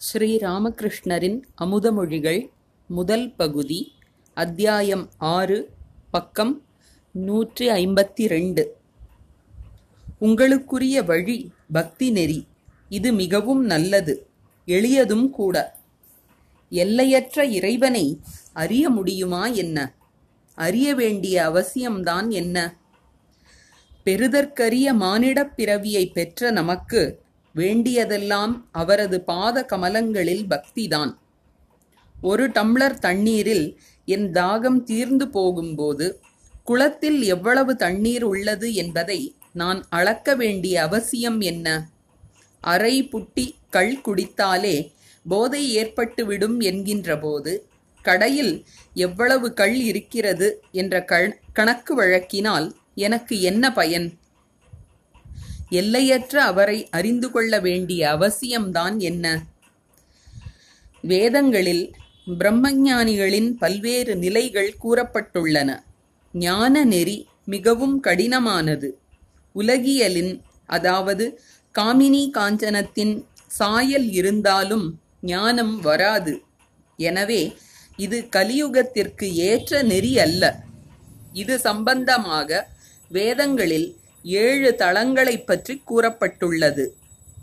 ஸ்ரீ ராமகிருஷ்ணரின் அமுதமொழிகள் முதல் பகுதி அத்தியாயம் ஆறு பக்கம் நூற்றி ஐம்பத்தி ரெண்டு உங்களுக்குரிய வழி பக்தி நெறி இது மிகவும் நல்லது எளியதும் கூட. எல்லையற்ற இறைவனை அறிய முடியுமா என்ன? அறிய வேண்டிய அவசியம்தான் என்ன? பெறுதற்கரிய மானிடப் பிறவியை பெற்ற நமக்கு வேண்டியதெல்லாம் அவரது பாத கமலங்களில் பக்திதான். ஒரு டம்ளர் தண்ணீரில் என் தாகம் தீர்ந்து போகும்போது குளத்தில் எவ்வளவு தண்ணீர் உள்ளது என்பதை நான் அளக்க வேண்டிய அவசியம் என்ன? அரை புட்டி கள் குடித்தாலே போதை ஏற்பட்டுவிடும் என்கின்றபோது கடையில் எவ்வளவு கள் இருக்கிறது என்ற கணக்கு வழக்கினால் எனக்கு என்ன பயன்? எல்லையற்ற அவரை அறிந்து கொள்ள வேண்டிய அவசியம்தான் என்ன? வேதங்களில் பிரம்மஞானிகளின் பல்வேறு நிலைகள் கூறப்பட்டுள்ளன. ஞான நெறி மிகவும் கடினமானது. உலகியலின் அதாவது காமினி காஞ்சனத்தின் சாயல் இருந்தாலும் ஞானம் வராது. எனவே இது கலியுகத்திற்கு ஏற்ற நெறி அல்ல. இது சம்பந்தமாக வேதங்களில் ஏழு தளங்களைப் பற்றி கூறப்பட்டுள்ளது.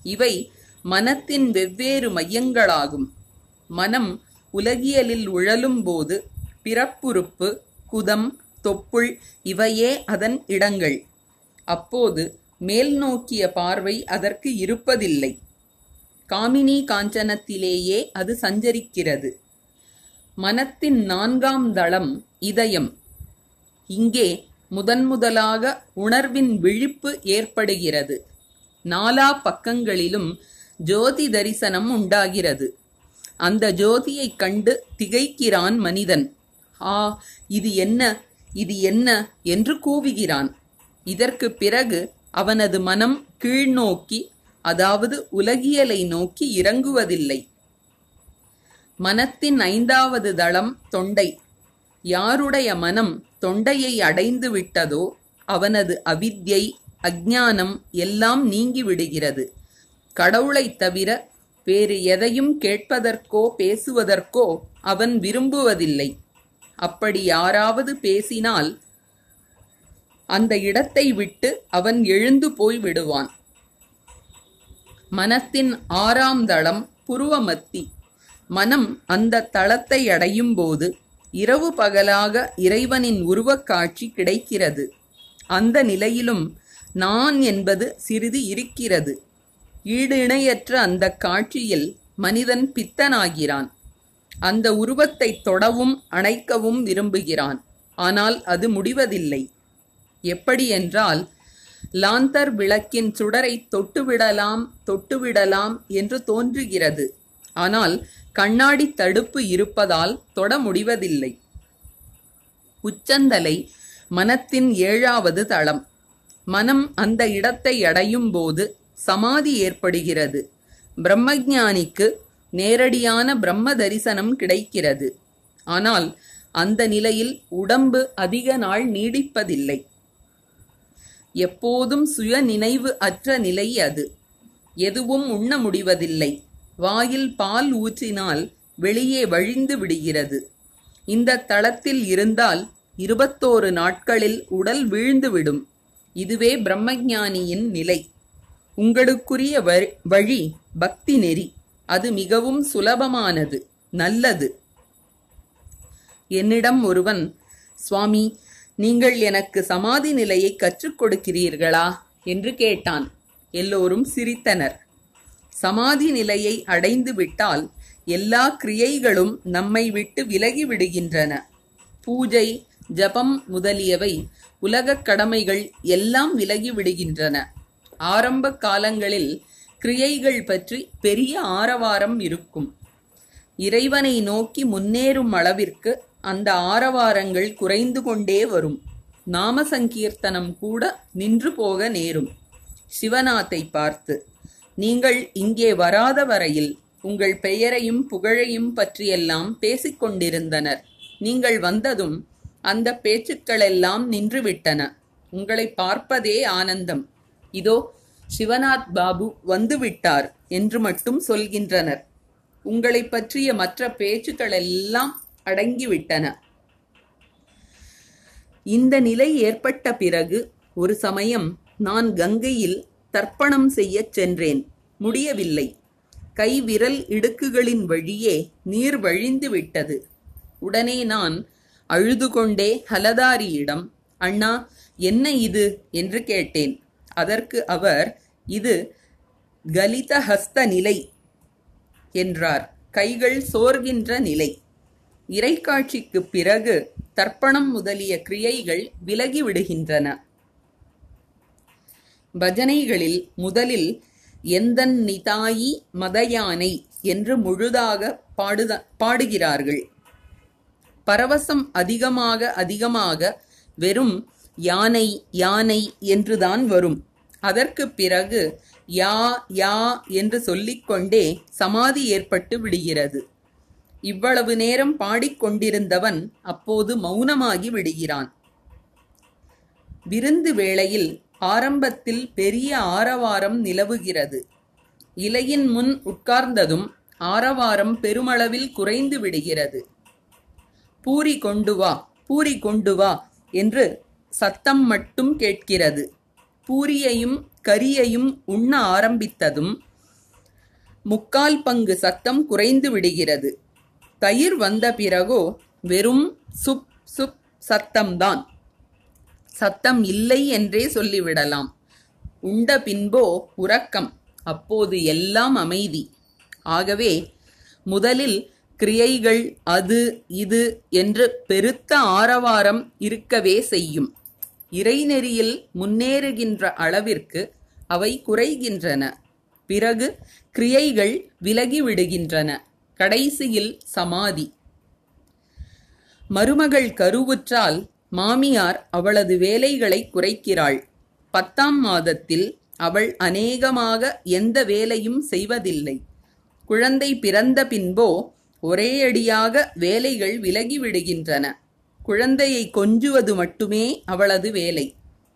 இவை மனத்தின் வெவ்வேறு மையங்களாகும். மனம் உலகியலில் உழலும்போது பிறப்புறுப்பு குதம் தொப்புள் இவையே அதன் இடங்கள். அப்போது மேல் நோக்கிய பார்வை அதற்கு இருப்பதில்லை. காமினி காஞ்சனத்திலேயே அது சஞ்சரிக்கிறது. மனத்தின் நான்காம் தளம் இதயம். இங்கே முதன்முதலாக உணர்வின் விழிப்பு ஏற்படுகிறது. நாலா பக்கங்களிலும் ஜோதி தரிசனம் உண்டாகிறது. அந்த ஜோதியைக் கண்டு திகைக்கிறான் மனிதன். ஆ இது என்ன? இது என்ன? என்று கூவுகிறான். இதற்கு பிறகு அவனது மனம் கீழ்நோக்கி அதாவது உலகியலை நோக்கி இறங்குவதில்லை. மனத்தின் ஐந்தாவது தளம் தொண்டை. யாருடைய மனம் தொண்டையை அடைந்து விட்டதோ அவனது அவித்யை அஜானம் எல்லாம் நீங்கிவிடுகிறது கடவுளைத் தவிர வேறு எதையும் கேட்பதற்கோ பேசுவதற்கோ அவன் விரும்புவதில்லை. அப்படி யாராவது பேசினால் அந்த இடத்தை விட்டு அவன் எழுந்து போய் விடுவான். மனத்தின் ஆறாம் தளம் புருவமத்தி. மனம் அந்த தளத்தை அடையும் போது இரவு பகலாக இறைவனின் உருவக்காட்சி கிடைக்கிறது. அந்த நிலையிலும் நான் என்பது சிறிது இருக்கிறது. ஈடு இணையற்ற அந்த காட்சியில் மனிதன் பித்தனாகிறான். அந்த உருவத்தை தொடவும் அணைக்கவும் விரும்புகிறான். ஆனால் அது முடிவதில்லை. எப்படி என்றால் லாந்தர் விளக்கின் சுடரை தொட்டுவிடலாம் தொட்டுவிடலாம் என்று தோன்றுகிறது. ஆனால் கண்ணாடி தடுப்பு இருப்பதால் தொட முடிவதில்லை. உச்சந்தலை மனத்தின் ஏழாவது தளம். மனம் அந்த இடத்தை அடையும் போது சமாதி ஏற்படுகிறது. பிரம்மஞானிக்கு நேரடியான பிரம்ம தரிசனம் கிடைக்கிறது. ஆனால் அந்த நிலையில் உடம்பு அதிக நாள் நீடிப்பதில்லை. எப்போதும் சுய நினைவு அற்ற நிலை அது. எதுவும் உண்ண முடிவதில்லை. வாயில் பால் ஊற்றினால் வெளியே வழிந்து விடுகிறது. இந்த தளத்தில் இருந்தால் இருபத்தோரு நாட்களில் உடல் வீழ்ந்துவிடும் இதுவே பிரம்மஞானியின் நிலை. உங்களுக்குரிய வழி பக்தி நெறி. அது மிகவும் சுலபமானது நல்லது. என்னிடம் ஒருவன் சுவாமி நீங்கள் எனக்கு சமாதி நிலையை கற்றுக் கொடுக்கிறீர்களா? என்று கேட்டான். எல்லோரும் சிரித்தனர். சமாதி நிலையை அடைந்து விட்டால் எல்லா கிரியைகளும் நம்மை விட்டு விலகி விடுகின்றன பூஜை ஜபம் முதலியவை உலகக் கடமைகள் எல்லாம் விலகி விடுகின்றன ஆரம்ப காலங்களில் கிரியைகள் பற்றி பெரிய ஆரவாரம் இருக்கும். இறைவனை நோக்கி முன்னேறும் அளவிற்கு அந்த ஆரவாரங்கள் குறைந்து கொண்டே வரும். நாம சங்கீர்த்தனம் கூட நின்று போக நேரும். சிவநாத்தை பார்த்து நீங்கள் இங்கே வராத வரையில் உங்கள் பெயரையும் புகழையும் பற்றியெல்லாம் பேசிக் கொண்டிருந்தனர் நீங்கள் வந்ததும் அந்த பேச்சுக்களெல்லாம் நின்றுவிட்டன. உங்களை பார்ப்பதே ஆனந்தம். இதோ சிவநாத் பாபு வந்துவிட்டார் என்று மட்டும் சொல்கின்றனர். உங்களைப் பற்றிய மற்ற பேச்சுக்களெல்லாம் அடங்கிவிட்டன. இந்த நிலை ஏற்பட்ட பிறகு ஒரு சமயம் நான் கங்கையில் தர்ப்பணம் செய்யச் சென்றேன். முடியவில்லை. கை விரல் இடுக்குகளின் வழியே நீர் வழிந்து விட்டது. உடனே நான் அழுது கொண்டே ஹலதாரியிடம் அண்ணா என்ன இது? என்று கேட்டேன். அதற்கு அவர் இது கலிதஹஸ்த நிலை என்றார். கைகள் சோர்கின்ற நிலை. இறைக்காட்சிக்கு பிறகு தர்ப்பணம் முதலிய கிரியைகள் விலகிவிடுகின்றன பஜனைகளில் முதலில் எந்தன் நிதாயி மதயானை என்று முழுதாக பாடுத பாடுகிறார்கள். பரவசம் அதிகமாக அதிகமாக வெறும் யானை யானை என்றுதான் வரும். அதற்குப் பிறகு யா யா என்று சொல்லிக்கொண்டே சமாதி ஏற்பட்டு விடுகிறது. இவ்வளவு நேரம் பாடிக்கொண்டிருந்தவன் அப்போது மௌனமாகி விடுகிறான். விருந்து வேளையில் ஆரம்பத்தில் பெரிய ஆரவாரம் நிலவுகிறது. இலையின் முன் உட்கார்ந்ததும் ஆரவாரம் பெருமளவில் குறைந்து விடுகிறது. பூரி கொண்டு வா பூரி கொண்டு வா என்று சத்தம் மட்டும் கேட்கிறது. பூரியையும் கரியையும் உண்ண ஆரம்பித்ததும் முக்கால் பங்கு சத்தம் குறைந்து விடுகிறது. தயிர் வந்த பிறகோ வெறும் சுப் சுப் சத்தம்தான். சத்தம் இல்லை என்றே சொல்லிவிடலாம். உண்ட பின்போ உறக்கம் அப்போது எல்லாம் அமைதி. ஆகவே முதலில் கிரியைகள் அது இது என்று பெருத்த ஆரவாரம் இருக்கவே செய்யும். இறைநெறியில் முன்னேறுகின்ற அளவிற்கு அவை குறைகின்றன. பிறகு கிரியைகள் விலகிவிடுகின்றன. கடைசியில் சமாதி. மருமகள் கருவுற்றால் மாமியார் அவளது வேலைகளை குறைக்கிறாள். பத்தாம் மாதத்தில் அவள் அநேகமாக எந்த வேலையும் செய்வதில்லை. குழந்தை பிறந்த பின்போ ஒரேயடியாக வேலைகள் விலகிவிடுகின்றன. குழந்தையை கொஞ்சுவது மட்டுமே அவளது வேலை.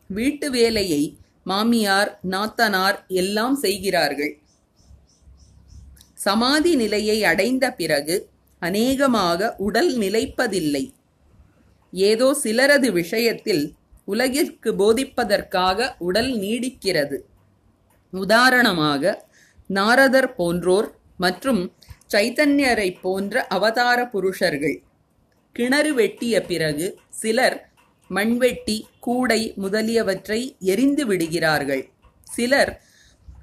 வீட்டு வேலையை மாமியார் நாத்தனார் எல்லாம் செய்கிறார்கள். சமாதி நிலையை அடைந்த பிறகு அநேகமாக உடல் நிலைப்பதில்லை. ஏதோ சிலரது விஷயத்தில் உலகிற்கு போதிப்பதற்காக உடல் நீடிக்கிறது. உதாரணமாக நாரதர் போன்றோர் மற்றும் சைத்தன்யரை போன்ற அவதார புருஷர்கள். கிணறு வெட்டிய பிறகு சிலர் மண்வெட்டி கூடை முதலியவற்றை எரிந்து விடுகிறார்கள். சிலர்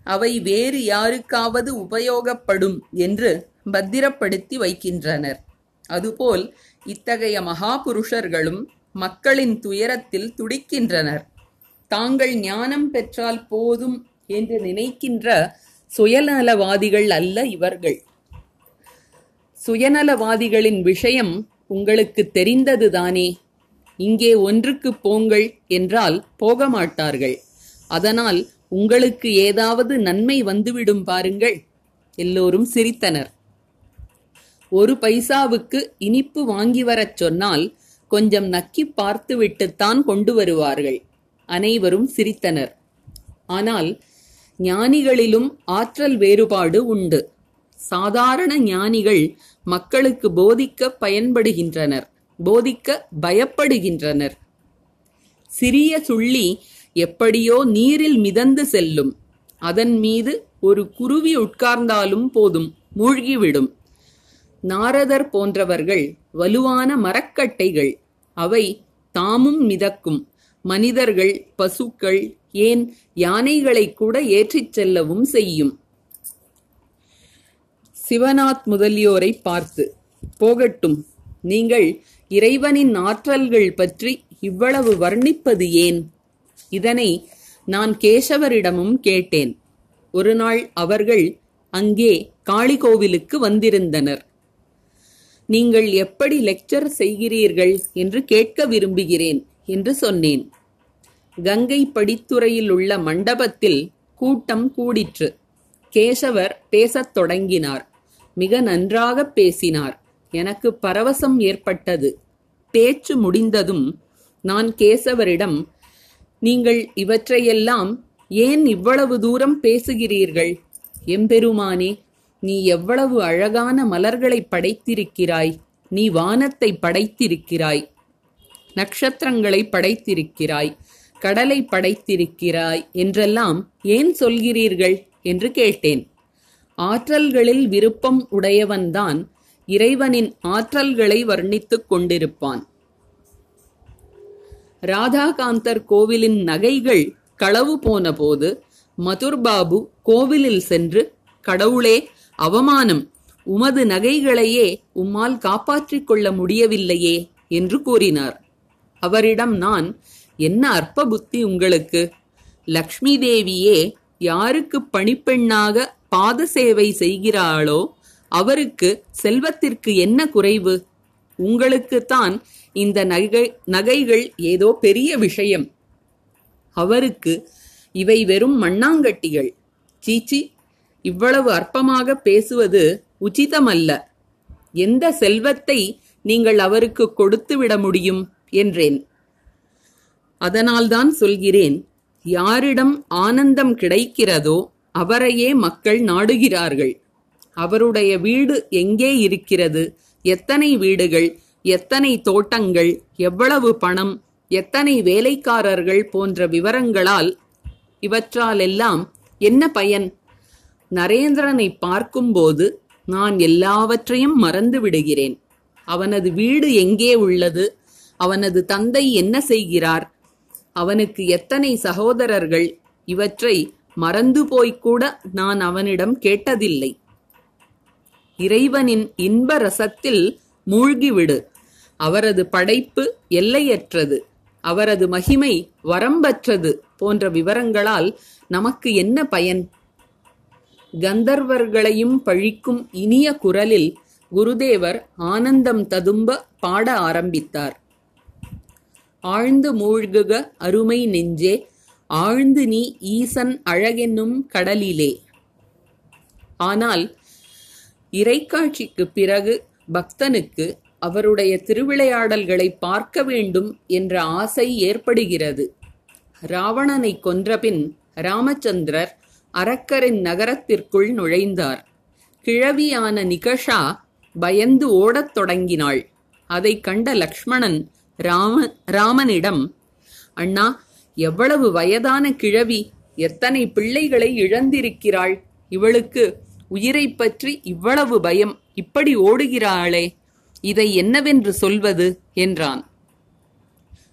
அவை வேறு யாருக்காவது உபயோகப்படும் என்று பத்திரப்படுத்தி வைக்கின்றனர். அதுபோல் இத்தகைய மகாபுருஷர்களும் மக்களின் துயரத்தில் துடிக்கின்றனர். தாங்கள் ஞானம் பெற்றால் போதும் என்று நினைக்கின்ற சுயநலவாதிகள் அல்ல இவர்கள். சுயநலவாதிகளின் விஷயம் உங்களுக்கு தெரிந்ததுதானே? இங்கே ஒன்றுக்கு போங்கள் என்றால் போக மாட்டார்கள் அதனால் உங்களுக்கு ஏதாவது நன்மை வந்துவிடும் பாருங்கள். எல்லோரும் சிரித்தனர். ஒரு பைசாவுக்கு இனிப்பு வாங்கி வரச் சொன்னால் கொஞ்சம் நக்கி பார்த்துவிட்டுத்தான் கொண்டு வருவார்கள். அனைவரும் சிரித்தனர். ஆனால் ஞானிகளிலும் ஆற்றல் வேறுபாடு உண்டு. சாதாரண ஞானிகள் மக்களுக்கு போதிக்க பயன்படுகின்றனர் போதிக்க பயப்படுகின்றனர். சிறிய சுள்ளி எப்படியோ நீரில் மிதந்து செல்லும். அதன் மீது ஒரு குருவி உட்கார்ந்தாலும் போதும் மூழ்கிவிடும். நாரதர் போன்றவர்கள் வலுவான மரக்கட்டைகள். அவை தாமும் மிதக்கும். மனிதர்கள் பசுக்கள் ஏன் யானைகளை கூட ஏற்றிச் செல்லவும் செய்யும்? சிவநாத் முதலியோரை பார்த்து போகட்டும் நீங்கள் இறைவனின் ஆற்றல்கள் பற்றி இவ்வளவு வர்ணிப்பது ஏன்? இதனை நான் கேசவரிடமும் கேட்டேன். ஒரு நாள் அவர்கள் அங்கே காளி கோவிலுக்கு வந்திருந்தனர். நீங்கள் எப்படி லெக்சர் செய்கிறீர்கள் என்று கேட்க விரும்புகிறேன் என்று சொன்னேன். கங்கை படித்துறையில் உள்ள மண்டபத்தில் கூட்டம் கூடிற்று. கேசவர் பேசத் தொடங்கினார். மிக நன்றாக பேசினார். எனக்கு பரவசம் ஏற்பட்டது. பேச்சு முடிந்ததும் நான் கேசவரிடம் நீங்கள் இவற்றையெல்லாம் ஏன் இவ்வளவு தூரம் பேசுகிறீர்கள்? எம்பெருமானே நீ எவ்வளவு அழகான மலர்களை படைத்திருக்கிறாய். நீ வானத்தை படைத்திருக்கிறாய். நட்சத்திரங்களை படைத்திருக்கிறாய். கடலை படைத்திருக்கிறாய் என்றெல்லாம் ஏன் சொல்கிறீர்கள்? என்று கேட்டேன். ஆற்றல்களில் விருப்பம் உடையவன்தான் இறைவனின் ஆற்றல்களை வர்ணித்துக் கொண்டிருப்பான். ராதாகாந்தர் கோவிலின் நகைகள் களவு போன போது மதுர்பாபு கோவிலில் சென்று கடவுளே அவமானம் உமது நகைகளையே உம்மால் காப்பாற்றிக் கொள்ள முடியவில்லையே என்று கூறினார். அவரிடம் நான் என்ன அற்ப புத்தி உங்களுக்கு? லக்ஷ்மி தேவியே யாருக்கு பணிப்பெண்ணாக பாத சேவை செய்கிறாளோ அவருக்கு செல்வத்திற்கு என்ன குறைவு? உங்களுக்குத்தான் இந்த நகை நகைகள் ஏதோ பெரிய விஷயம். அவருக்கு இவை வெறும் மண்ணாங்கட்டிகள். சீச்சி இவ்வளவு அற்பமாக பேசுவது உச்சிதமல்ல. எந்த செல்வத்தை நீங்கள் அவருக்கு கொடுத்து விட முடியும் என்றேன். அதனால்தான் சொல்கிறேன் யாரிடம் ஆனந்தம் கிடைக்கிறதோ அவரையே மக்கள் நாடுகிறார்கள். அவருடைய வீடு எங்கே இருக்கிறது? எத்தனை வீடுகள்? எத்தனை தோட்டங்கள்? எவ்வளவு பணம்? எத்தனை வேலைக்காரர்கள்? போன்ற விவரங்களால் இவற்றாலெல்லாம் என்ன பயன்? நரேந்திரனை பார்க்கும்போது நான் எல்லாவற்றையும் மறந்து விடுகிறேன். அவனது வீடு எங்கே உள்ளது? அவனது தந்தை என்ன செய்கிறார்? அவனுக்கு எத்தனை சகோதரர்கள்? இவற்றை மறந்து போய்க்கூட நான் அவனிடம் கேட்டதில்லை. இறைவனின் இன்ப ரசத்தில் மூழ்கிவிடு. அவரது படைப்பு எல்லையற்றது. அவரது மகிமை வரம்பற்றது போன்ற விவரங்களால் நமக்கு என்ன பயன்? கந்தர்வர்களையும் பழிக்கும் இனிய குரலில் குருதேவர் ஆனந்தம் ததும்ப பாட ஆரம்பித்தார். ஆழ்ந்து மூழ்குக அருமை நெஞ்சே ஆழ்ந்து நீ ஈசன் அழகென்னும் கடலிலே. ஆனால் இறைக்காட்சிக்கு பிறகு பக்தனுக்கு அவருடைய திருவிளையாடல்களை பார்க்க வேண்டும் என்ற ஆசை ஏற்படுகிறது. ராவணனை கொன்றபின் ராமச்சந்திரர் அரக்கரின் நகரத்திற்குள் நுழைந்தார். கிழவியான நிகஷா பயந்து ஓடத் தொடங்கினாள். அதைக் கண்ட லக்ஷ்மணன் ராம ராமனிடம் அண்ணா எவ்வளவு வயதான கிழவி எத்தனை பிள்ளைகளை இழந்திருக்கிறாள்? இவளுக்கு உயிரைப் பற்றி இவ்வளவு பயம் இப்படி ஓடுகிறாளே இதை என்னவென்று சொல்வது? என்றான்.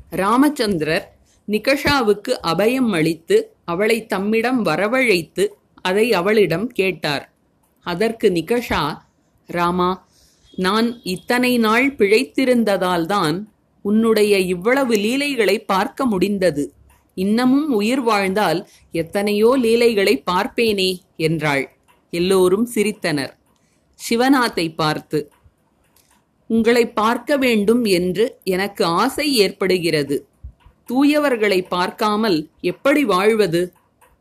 ராமச்சந்திரர் நிகஷாவுக்கு அபயம் அளித்து அவளை தம்மிடம் வரவழைத்து அதை அவளிடம் கேட்டார். அதற்கு நிகஷா ராமா நான் இத்தனை நாள் பிழைத்திருந்ததால்தான் உன்னுடைய இவ்வளவு லீலைகளை பார்க்க முடிந்தது. இன்னமும் உயிர் வாழ்ந்தால் எத்தனையோ லீலைகளை பார்ப்பேனே என்றாள். எல்லோரும் சிரித்தனர். சிவநாத்தை பார்த்து உங்களை பார்க்க வேண்டும் என்று எனக்கு ஆசை ஏற்படுகிறது. தூயவர்களை பார்க்காமல் எப்படி வாழ்வது?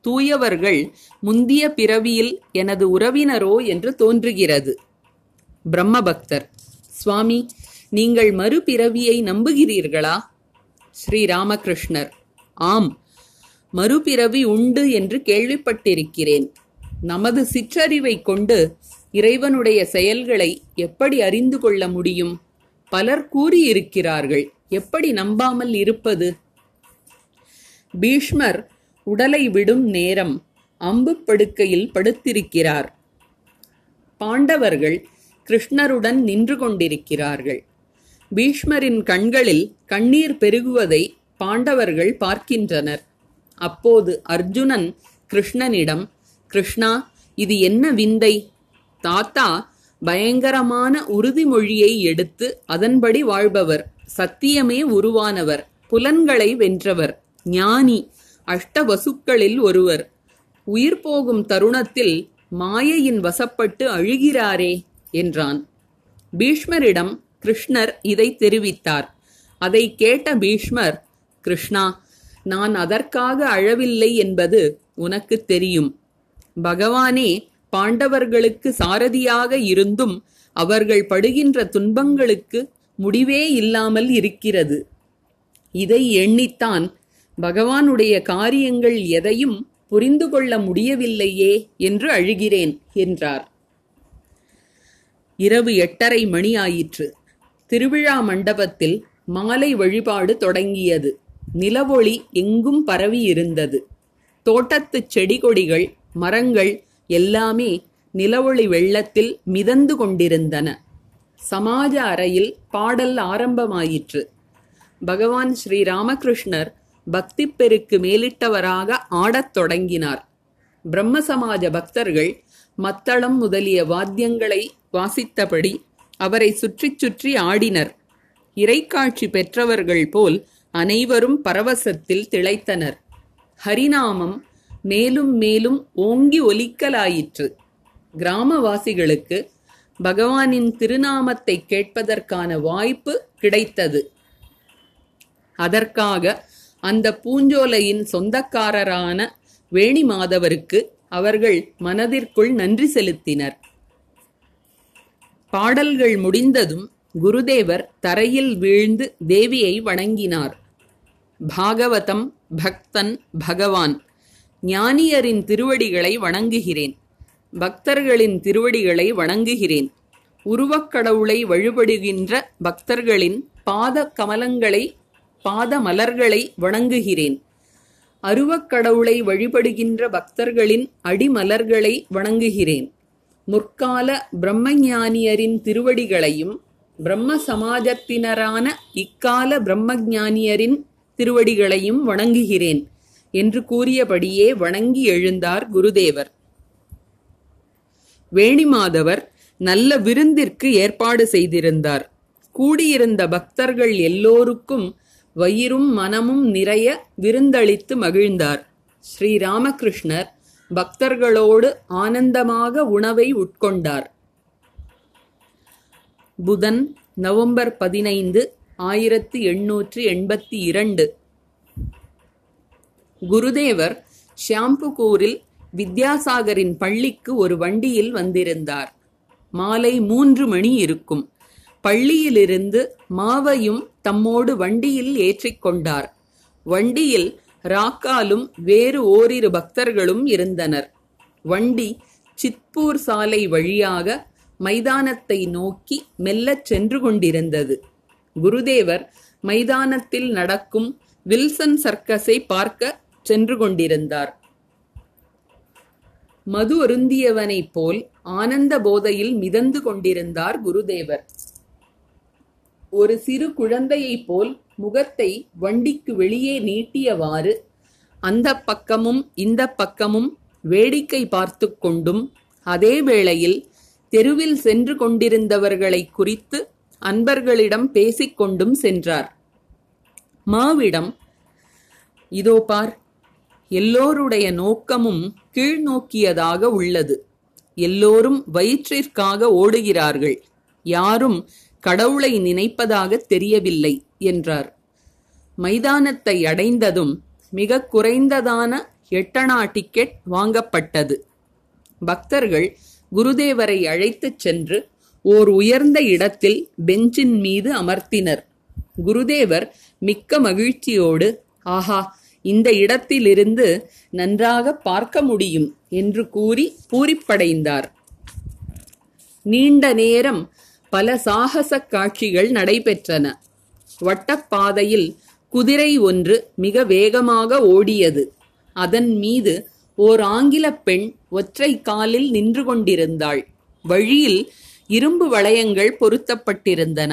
தூயவர்கள் முந்திய பிறவியில் எனது உறவினரோ என்று தோன்றுகிறது. பிரம்மபக்தர் சுவாமி நீங்கள் மறுபிறவியை நம்புகிறீர்களா? ஸ்ரீ ராமகிருஷ்ணர் ஆம் மறுபிறவி உண்டு என்று கேள்விப்பட்டிருக்கிறேன். நமது சிற்றறிவை கொண்டு இறைவனுடைய செயல்களை எப்படி அறிந்து கொள்ள முடியும்? பலர் கூறியிருக்கிறார்கள் எப்படி நம்பாமல் இருப்பது? பீஷ்மர் உடலை விடும் நேரம் அம்பு படுக்கையில் படுத்திருக்கிறார். பாண்டவர்கள் கிருஷ்ணருடன் நின்று கொண்டிருக்கிறார்கள். பீஷ்மரின் கண்களில் கண்ணீர் பெருகுவதை பாண்டவர்கள் பார்க்கின்றனர். அப்போது அர்ஜுனன் கிருஷ்ணனிடம் கிருஷ்ணா இது என்ன விந்தை? தாத்தா பயங்கரமான உறுதிமொழியை எடுத்து அதன்படி வாழ்பவர் சத்தியமே உருவானவர் புலன்களை வென்றவர். ஞானி அஷ்டவசுக்களில் ஒருவர். உயிர் போகும் தருணத்தில் மாயையின் வசப்பட்டு அழுகிறாரே என்றான். பீஷ்மரிடம் கிருஷ்ணர் இதை தெரிவித்தார். அதை கேட்ட பீஷ்மர் கிருஷ்ணா நான் அதற்காக அழவில்லை என்பது உனக்கு தெரியும். பகவானே பாண்டவர்களுக்கு சாரதியாக இருந்தும் அவர்கள் படுகின்ற துன்பங்களுக்கு முடிவே இல்லாமல் இருக்கிறது. இதை எண்ணித்தான் பகவானுடைய காரியங்கள் எதையும் புரிந்து கொள்ள முடியவில்லையே என்று அழுகிறேன் என்றார். இரவு எட்டரை மணி ஆயிற்று திருவிழா மண்டபத்தில் மாலை வழிபாடு தொடங்கியது. நிலவொளி எங்கும் பரவி இருந்தது தோட்டத்துச் செடி கொடிகள் மரங்கள் எல்லாமே நிலவொளி வெள்ளத்தில் மிதந்து கொண்டிருந்தன. சமாஜ அறையில் பாடல் ஆரம்பமாயிற்று. பகவான் ஸ்ரீ ராமகிருஷ்ணர் பக்தி பெருக்கு மேலிட்டவராக ஆடத் தொடங்கினார். பிரம்ம சமாஜ பக்தர்கள் மத்தளம் முதலிய வாத்தியங்களை வாசித்தபடி அவரை சுற்றிச் சுற்றி ஆடினர். இறைக்காட்சி பெற்றவர்கள் போல் அனைவரும் பரவசத்தில் திளைத்தனர். ஹரிநாமம் மேலும் மேலும் ஓங்கி ஒலிக்கலாயிற்று. கிராமவாசிகளுக்கு பகவானின் திருநாமத்தை கேட்பதற்கான வாய்ப்பு கிடைத்தது. அதற்காக அந்த பூஞ்சோலையின் சொந்தக்காரரான வேணி மாதவருக்கு அவர்கள் மனதிற்குள் நன்றி செலுத்தினர். பாடல்கள் முடிந்ததும் குருதேவர் தரையில் வீழ்ந்து தேவியை வணங்கினார். பாகவதம் பக்தன் பகவான் ஞானியரின் திருவடிகளை வணங்குகிறேன். பக்தர்களின் திருவடிகளை வணங்குகிறேன். உருவக்கடவுளை வழிபடுகின்ற பக்தர்களின் பாத கமலங்களை பாத மலர்களை வணங்குகிறேன் அருவக்கடவுளை வழிபடுகின்ற பக்தர்களின் அடிமலர்களை வணங்குகிறேன். முற்கால பிரம்மஞானியரின் திருவடிகளையும் பிரம்ம சமாஜத்தினரான இக்கால பிரம்மஞானியரின் திருவடிகளையும் வணங்குகிறேன் என்று கூறியபடியே வணங்கி எழுந்தார் குருதேவர். வேணிமாதவர் நல்ல விருந்திற்கு ஏற்பாடு செய்திருந்தார். கூடியிருந்த பக்தர்கள் எல்லோருக்கும் வயிறும் மனமும் நிறைய விருந்தளித்து மகிழ்ந்தார். ஸ்ரீராமகிருஷ்ணர் பக்தர்களோடு ஆனந்தமாக உணவை உட்கொண்டார். புதன் நவம்பர் பதினைந்து ஆயிரத்தி எண்ணூற்று எண்பத்தி இரண்டு குருதேவர் ஷியாம்புகூரில் வித்யாசாகரின் பள்ளிக்கு ஒரு வண்டியில் வந்திருந்தார். மாலை மூன்று மணி இருக்கும். பள்ளியிலிருந்து மாவையும் தம்மோடு வண்டியில் ஏற்றிக்கொண்டார் வண்டியில் ராக்காலும் வேறு ஓரிரு பக்தர்களும் இருந்தனர். வண்டி சித்பூர் சாலை வழியாக மைதானத்தை நோக்கி மெல்லச் சென்று கொண்டிருந்தது. குருதேவர் மைதானத்தில் நடக்கும் வில்சன் சர்க்கஸை பார்க்க சென்று கொண்டிருந்தார். மது அருந்தியவனைப் போல் ஆனந்த போதையில் மிதந்து கொண்டிருந்தார் குருதேவர். ஒரு சிறு குழந்தையைப் போல் முகத்தை வண்டிக்கு வெளியே நீட்டியவாறு அந்த பக்கமும் இந்த பக்கமும் வேடிக்கை பார்த்து கொண்டும் அதே வேளையில் தெருவில் சென்று கொண்டிருந்தவர்களை குறித்து அன்பர்களிடம் பேசிக்கொண்டும் சென்றார். மாவிடம் இதோ பார் எல்லோருடைய நோக்கமும் கீழ்நோக்கியதாக உள்ளது. எல்லோரும் வயிற்றிற்காக ஓடுகிறார்கள். யாரும் கடவுளை நினைப்பதாக தெரியவில்லை என்றார். மைதானத்தை அடைந்ததும் மிக குறைந்ததான எட்டணா டிக்கெட் வாங்கப்பட்டது. பக்தர்கள் குருதேவரை அழைத்துச் சென்று ஓர் உயர்ந்த இடத்தில் பெஞ்சின் மீது அமர்த்தினர். குருதேவர் மிக்க மகிழ்ச்சியோடு ஆஹா இந்த இடத்திலிருந்து நன்றாக பார்க்க முடியும் என்று கூறி பூரிப்படைந்தார். நீண்ட நேரம் பல சாகச காட்சிகள் நடைபெற்றன. வட்டப்பாதையில் குதிரை ஒன்று மிக வேகமாக ஓடியது. அதன் மீது ஓர் ஆங்கில பெண் ஒற்றை காலில் நின்று கொண்டிருந்தாள். வழியில் இரும்பு வளையங்கள் பொருத்தப்பட்டிருந்தன.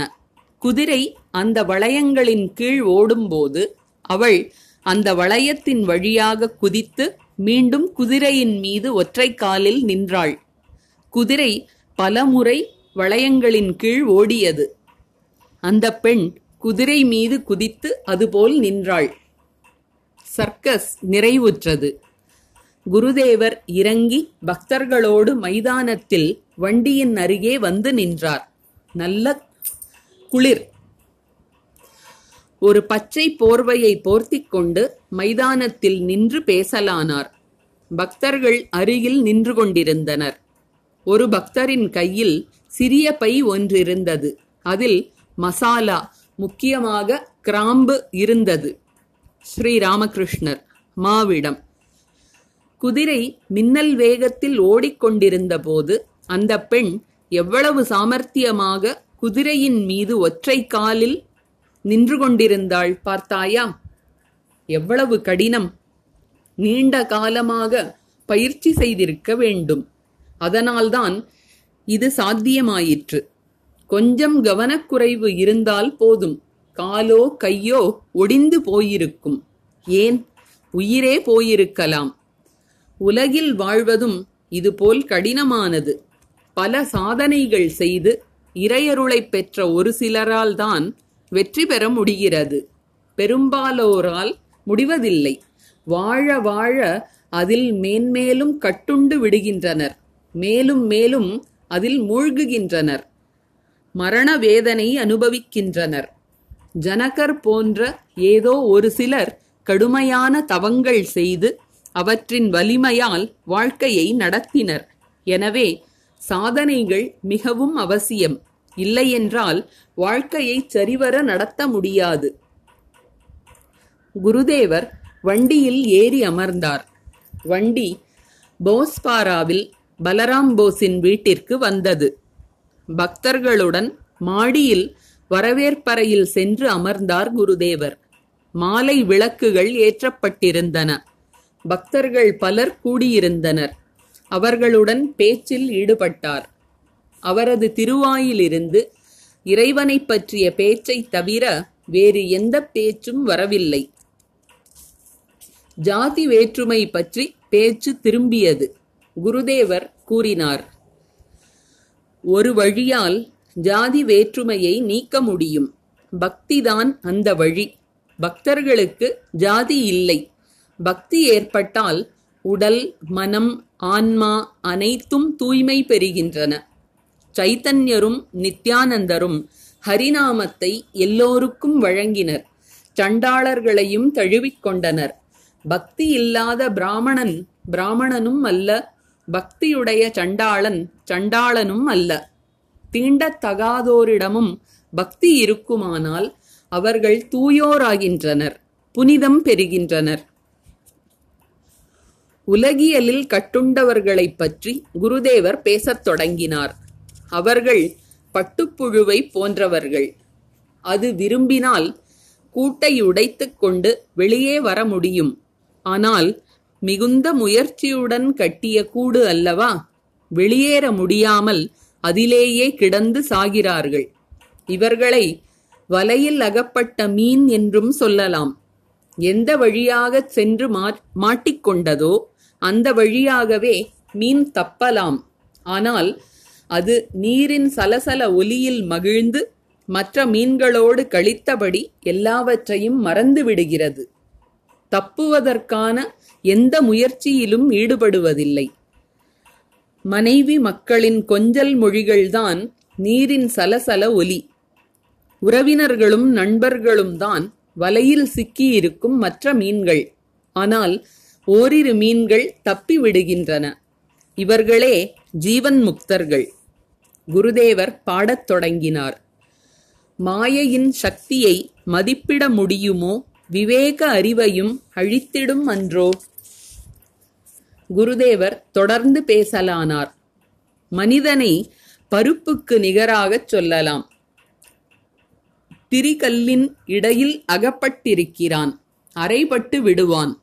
குதிரை அந்த வளையங்களின் கீழ் ஓடும்போது அவள் அந்த வளையத்தின் வழியாக குதித்து மீண்டும் குதிரையின் மீது ஒற்றை காலில் நின்றாள். குதிரை பலமுறை வளையங்களின் கீழ் ஓடியது. அந்த பெண் குதிரை மீது குதித்து அதுபோல் நின்றாள். சர்க்கஸ் நிறைவுற்றது. குருதேவர் இறங்கி பக்தர்களோடு மைதானத்தில் வண்டியின் அருகே வந்து நின்றார். நல்ல குளிர். ஒரு பச்சை போர்வையை போர்த்திக் கொண்டு மைதானத்தில் நின்று பேசலானார். பக்தர்கள் அருகில் நின்று கொண்டிருந்தனர். ஒரு பக்தரின் கையில் சிறிய பை ஒன்றிருந்தது. அதில் மசாலா முக்கியமாக கிராம்பு இருந்தது. ஸ்ரீ ராமகிருஷ்ணர் மாவிடம். குதிரை மின்னல் வேகத்தில் ஓடிக்கொண்டிருந்த போது அந்த பெண் எவ்வளவு சாமர்த்தியமாக குதிரையின் மீது ஒற்றை காலில் நின்று கொண்டிருந்தாள் பார்த்தாயா? எவ்வளவு கடினம். நீண்ட காலமாக பயிற்சி செய்திருக்க வேண்டும். அதனால்தான் இது சாத்தியமாயிற்று. கொஞ்சம் கவனக்குறைவு இருந்தால் போதும். காலோ கையோ ஒடிந்து போயிருக்கும். ஏன்? உயிரே போயிருக்கலாம். உலகில் வாழ்வதும் இதுபோல் கடினமானது. பல சாதனைகள் செய்து இறையருளைப் பெற்ற ஒரு சிலரால் தான் வெற்றி பெற முடிகிறது. பெரும்பாலோரால் முடிவதில்லை. வாழ வாழ அதில் மேன்மேலும் கட்டுண்டு விடுகின்றனர். மேலும் மேலும் அதில் மூழ்குகின்றனர். மரண வேதனை அனுபவிக்கின்றனர். ஜனகர் போன்ற ஏதோ ஒரு சிலர் கடுமையான தவங்கள் செய்து அவற்றின் வலிமையால் வாழ்க்கையை நடத்தினர். எனவே சாதனைகள் மிகவும் அவசியம். இல்லையென்றால் வாழ்க்கையை சரிவர நடத்த முடியாது. குருதேவர் வண்டியில் ஏறி அமர்ந்தார். வண்டி போஸ்பாராவில் பலராம் போஸின் வீட்டிற்கு வந்தது. பக்தர்களுடன் மாடியில் வரவேற்பறையில் சென்று அமர்ந்தார் குருதேவர். மாலை விளக்குகள் ஏற்றப்பட்டிருந்தன. பக்தர்கள் பலர் கூடியிருந்தனர். அவர்களுடன் பேச்சில் ஈடுபட்டார். அவரது திருவாயிலிருந்து இறைவனைப் பற்றிய பேச்சைத் தவிர வேறு எந்த பேச்சும் வரவில்லை. ஜாதி வேற்றுமை பற்றி பேச்சு திரும்பியது. குருதேவர் கூறினார் ஒரு வழியால் ஜாதி வேற்றுமையை நீக்க முடியும். பக்திதான் அந்த வழி. பக்தர்களுக்கு ஜாதி இல்லை. பக்தி ஏற்பட்டால் உடல் மனம் ஆன்மா அனைத்தும் தூய்மை பெறுகின்றன. சைத்தன்யரும் நித்யானந்தரும் ஹரிநாமத்தை எல்லோருக்கும் வழங்கினர். சண்டாளர்களையும் தழுவிக்கொண்டனர் பக்தி இல்லாத பிராமணன் பிராமணனும் அல்ல. பக்தியுடைய சண்டாளன் சண்டாளனும் அல்ல. தீண்டத்தகாதோரிடமும் பக்தி இருக்குமானால் அவர்கள் தூயோராகின்றனர் புனிதம் பெறுகின்றனர். உலகியலில் கட்டுண்டவர்களைப் பற்றி குருதேவர் பேசத் தொடங்கினார். அவர்கள் பட்டுப்புழுவை போன்றவர்கள். அது விரும்பினால் கூட்டை உடைத்துக் கொண்டு வெளியே வர முடியும். ஆனால் மிகுந்த முயற்சியுடன் கட்டிய கூடு அல்லவா? வெளியேற முடியாமல் அதிலேயே கிடந்து சாகிறார்கள். இவர்களை வலையில் அகப்பட்ட மீன் என்றும் சொல்லலாம். எந்த வழியாகச் சென்று மாட்டிக்கொண்டதோ அந்த வழியாகவே மீன் தப்பலாம். ஆனால் அது நீரின் சலசல ஒலியில் மகிழ்ந்து மற்ற மீன்களோடு கழித்தபடி எல்லாவற்றையும் மறந்து விடுகிறது தப்புவதற்கான எந்த முயற்சியிலும் ஈடுபடுவதில்லை. மனைவி மக்களின் கொஞ்சல் மொழிகள்தான் நீரின் சலசல ஒலி. உறவினர்களும் நண்பர்களும் தான் வலையில் சிக்கியிருக்கும் மற்ற மீன்கள். ஆனால் ஓரிரு மீன்கள் தப்பி விடுகின்றன இவர்களே ஜீவன் முக்தர்கள். குருதேவர் பாடத் தொடங்கினார். மாயையின் சக்தியை மதிப்பிட முடியுமோ? விவேக அறிவையும் அழித்திடும் அன்றோ? குருதேவர் தொடர்ந்து பேசலானார். மனிதனை பருப்புக்கு நிகராகச் சொல்லலாம். திரிகல்லின் இடையில் அகப்பட்டிருக்கிறான். அரைபட்டு விடுவான்.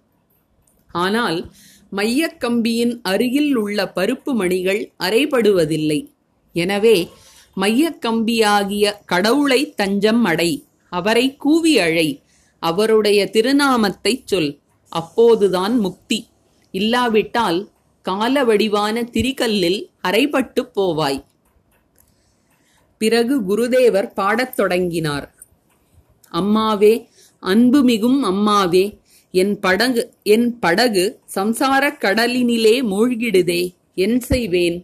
ஆனால் மையக்கம்பியின் அருகில் உள்ள பருப்பு மணிகள் அரைபடுவதில்லை. எனவே மையக்கம்பியாகிய கடவுளை தஞ்சம் அடை அவரை கூவி அழை அவருடைய திருநாமத்தைச் சொல். அப்போதுதான் முக்தி. இல்லாவிட்டால் கால வடிவான திரிகல்லில் அரைபட்டுப் போவாய். பிறகு குருதேவர் பாடத் தொடங்கினார். அம்மாவே அன்புமிகும் அம்மாவே என் படகு என் படகு சம்சாரக் கடலினிலே மூழ்கிடுதே என் செய்வேன்.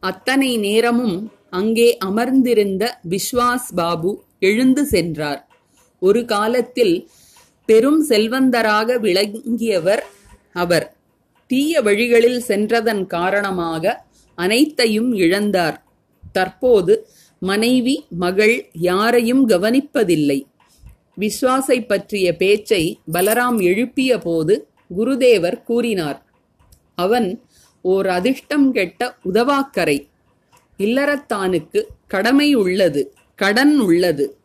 அத்தனை நேரமும் அங்கே அமர்ந்திருந்த விஸ்வாஸ் பாபு எழுந்து சென்றார். ஒரு காலத்தில் பெரும் செல்வந்தராக விளங்கியவர் அவர். தீய வழிகளில் சென்றதன் காரணமாக அனைத்தையும் இழந்தார். தற்போது மனைவி மகள் யாரையும் கவனிப்பதில்லை. விஸ்வாசை பற்றிய பேச்சை பலராம் எழுப்பிய போது குருதேவர் கூறினார் அவன் ஓர் அதிர்ஷ்டம் கெட்ட உதவாக்கரை. இல்லறத்தானுக்கு கடமை உள்ளது கடன் உள்ளது.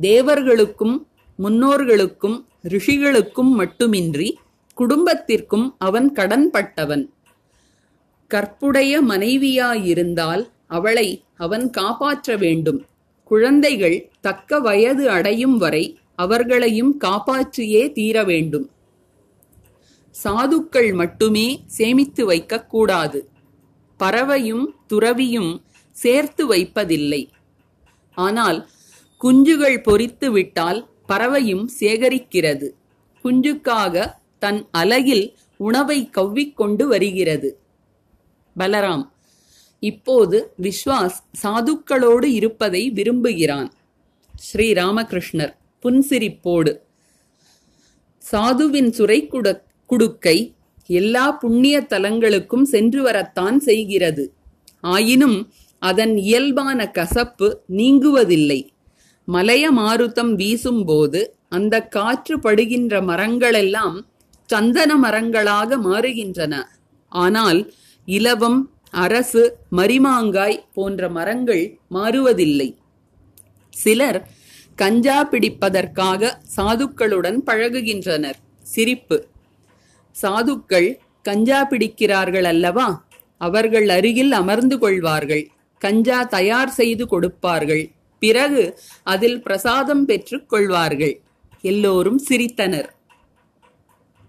தேவர்களுக்கும் முன்னோர்களுக்கும் ரிஷிகளுக்கும் மட்டுமின்றி குடும்பத்திற்கும் அவன் கடன்பட்டவன். கற்புடைய மனைவியாயிருந்தால் அவளை அவன் காப்பாற்ற வேண்டும். குழந்தைகள் தக்க வயது அடையும் வரை அவர்களையும் காப்பாற்றியே தீர வேண்டும். சாதுக்கள் மட்டுமே சேமித்து வைக்கக்கூடாது. பறவையும் துறவியும் சேர்த்து வைப்பதில்லை. ஆனால் குஞ்சுகள் பொறித்து விட்டால் பறவையும் சேகரிக்கிறது. குஞ்சுக்காக தன் அலகில் உணவை கவ்விக்கொண்டு வருகிறது. பலராம் இப்போது விஸ்வாஸ் சாதுக்களோடு இருப்பதை விரும்புகிறான். ஸ்ரீ ராமகிருஷ்ணர் புன்சிரிப்போடு சாதுவின் சுரை குடுக்கை எல்லா புண்ணிய தலங்களுக்கும் சென்று வரத்தான் செய்கிறது. ஆயினும் அதன் இயல்பான கசப்பு நீங்குவதில்லை. மலைய மாருத்தம் வீசும்போது அந்த காற்று படுகின்ற மரங்களெல்லாம் சந்தன மரங்களாக மாறுகின்றன. ஆனால் இலவம் அரசு மரிமாங்காய் போன்ற மரங்கள் மாறுவதில்லை. சிலர் கஞ்சா பிடிப்பதற்காக சாதுக்களுடன் பழகுகின்றனர். சிரிப்பு. சாதுக்கள் கஞ்சா பிடிக்கிறார்கள் அல்லவா? அவர்கள் அருகில் அமர்ந்து கொள்வார்கள். கஞ்சா தயார் செய்து கொடுப்பார்கள். பிறகு அதில் பிரசாதம் பெற்றுக் கொள்வார்கள். எல்லோரும் சிரித்தனர்.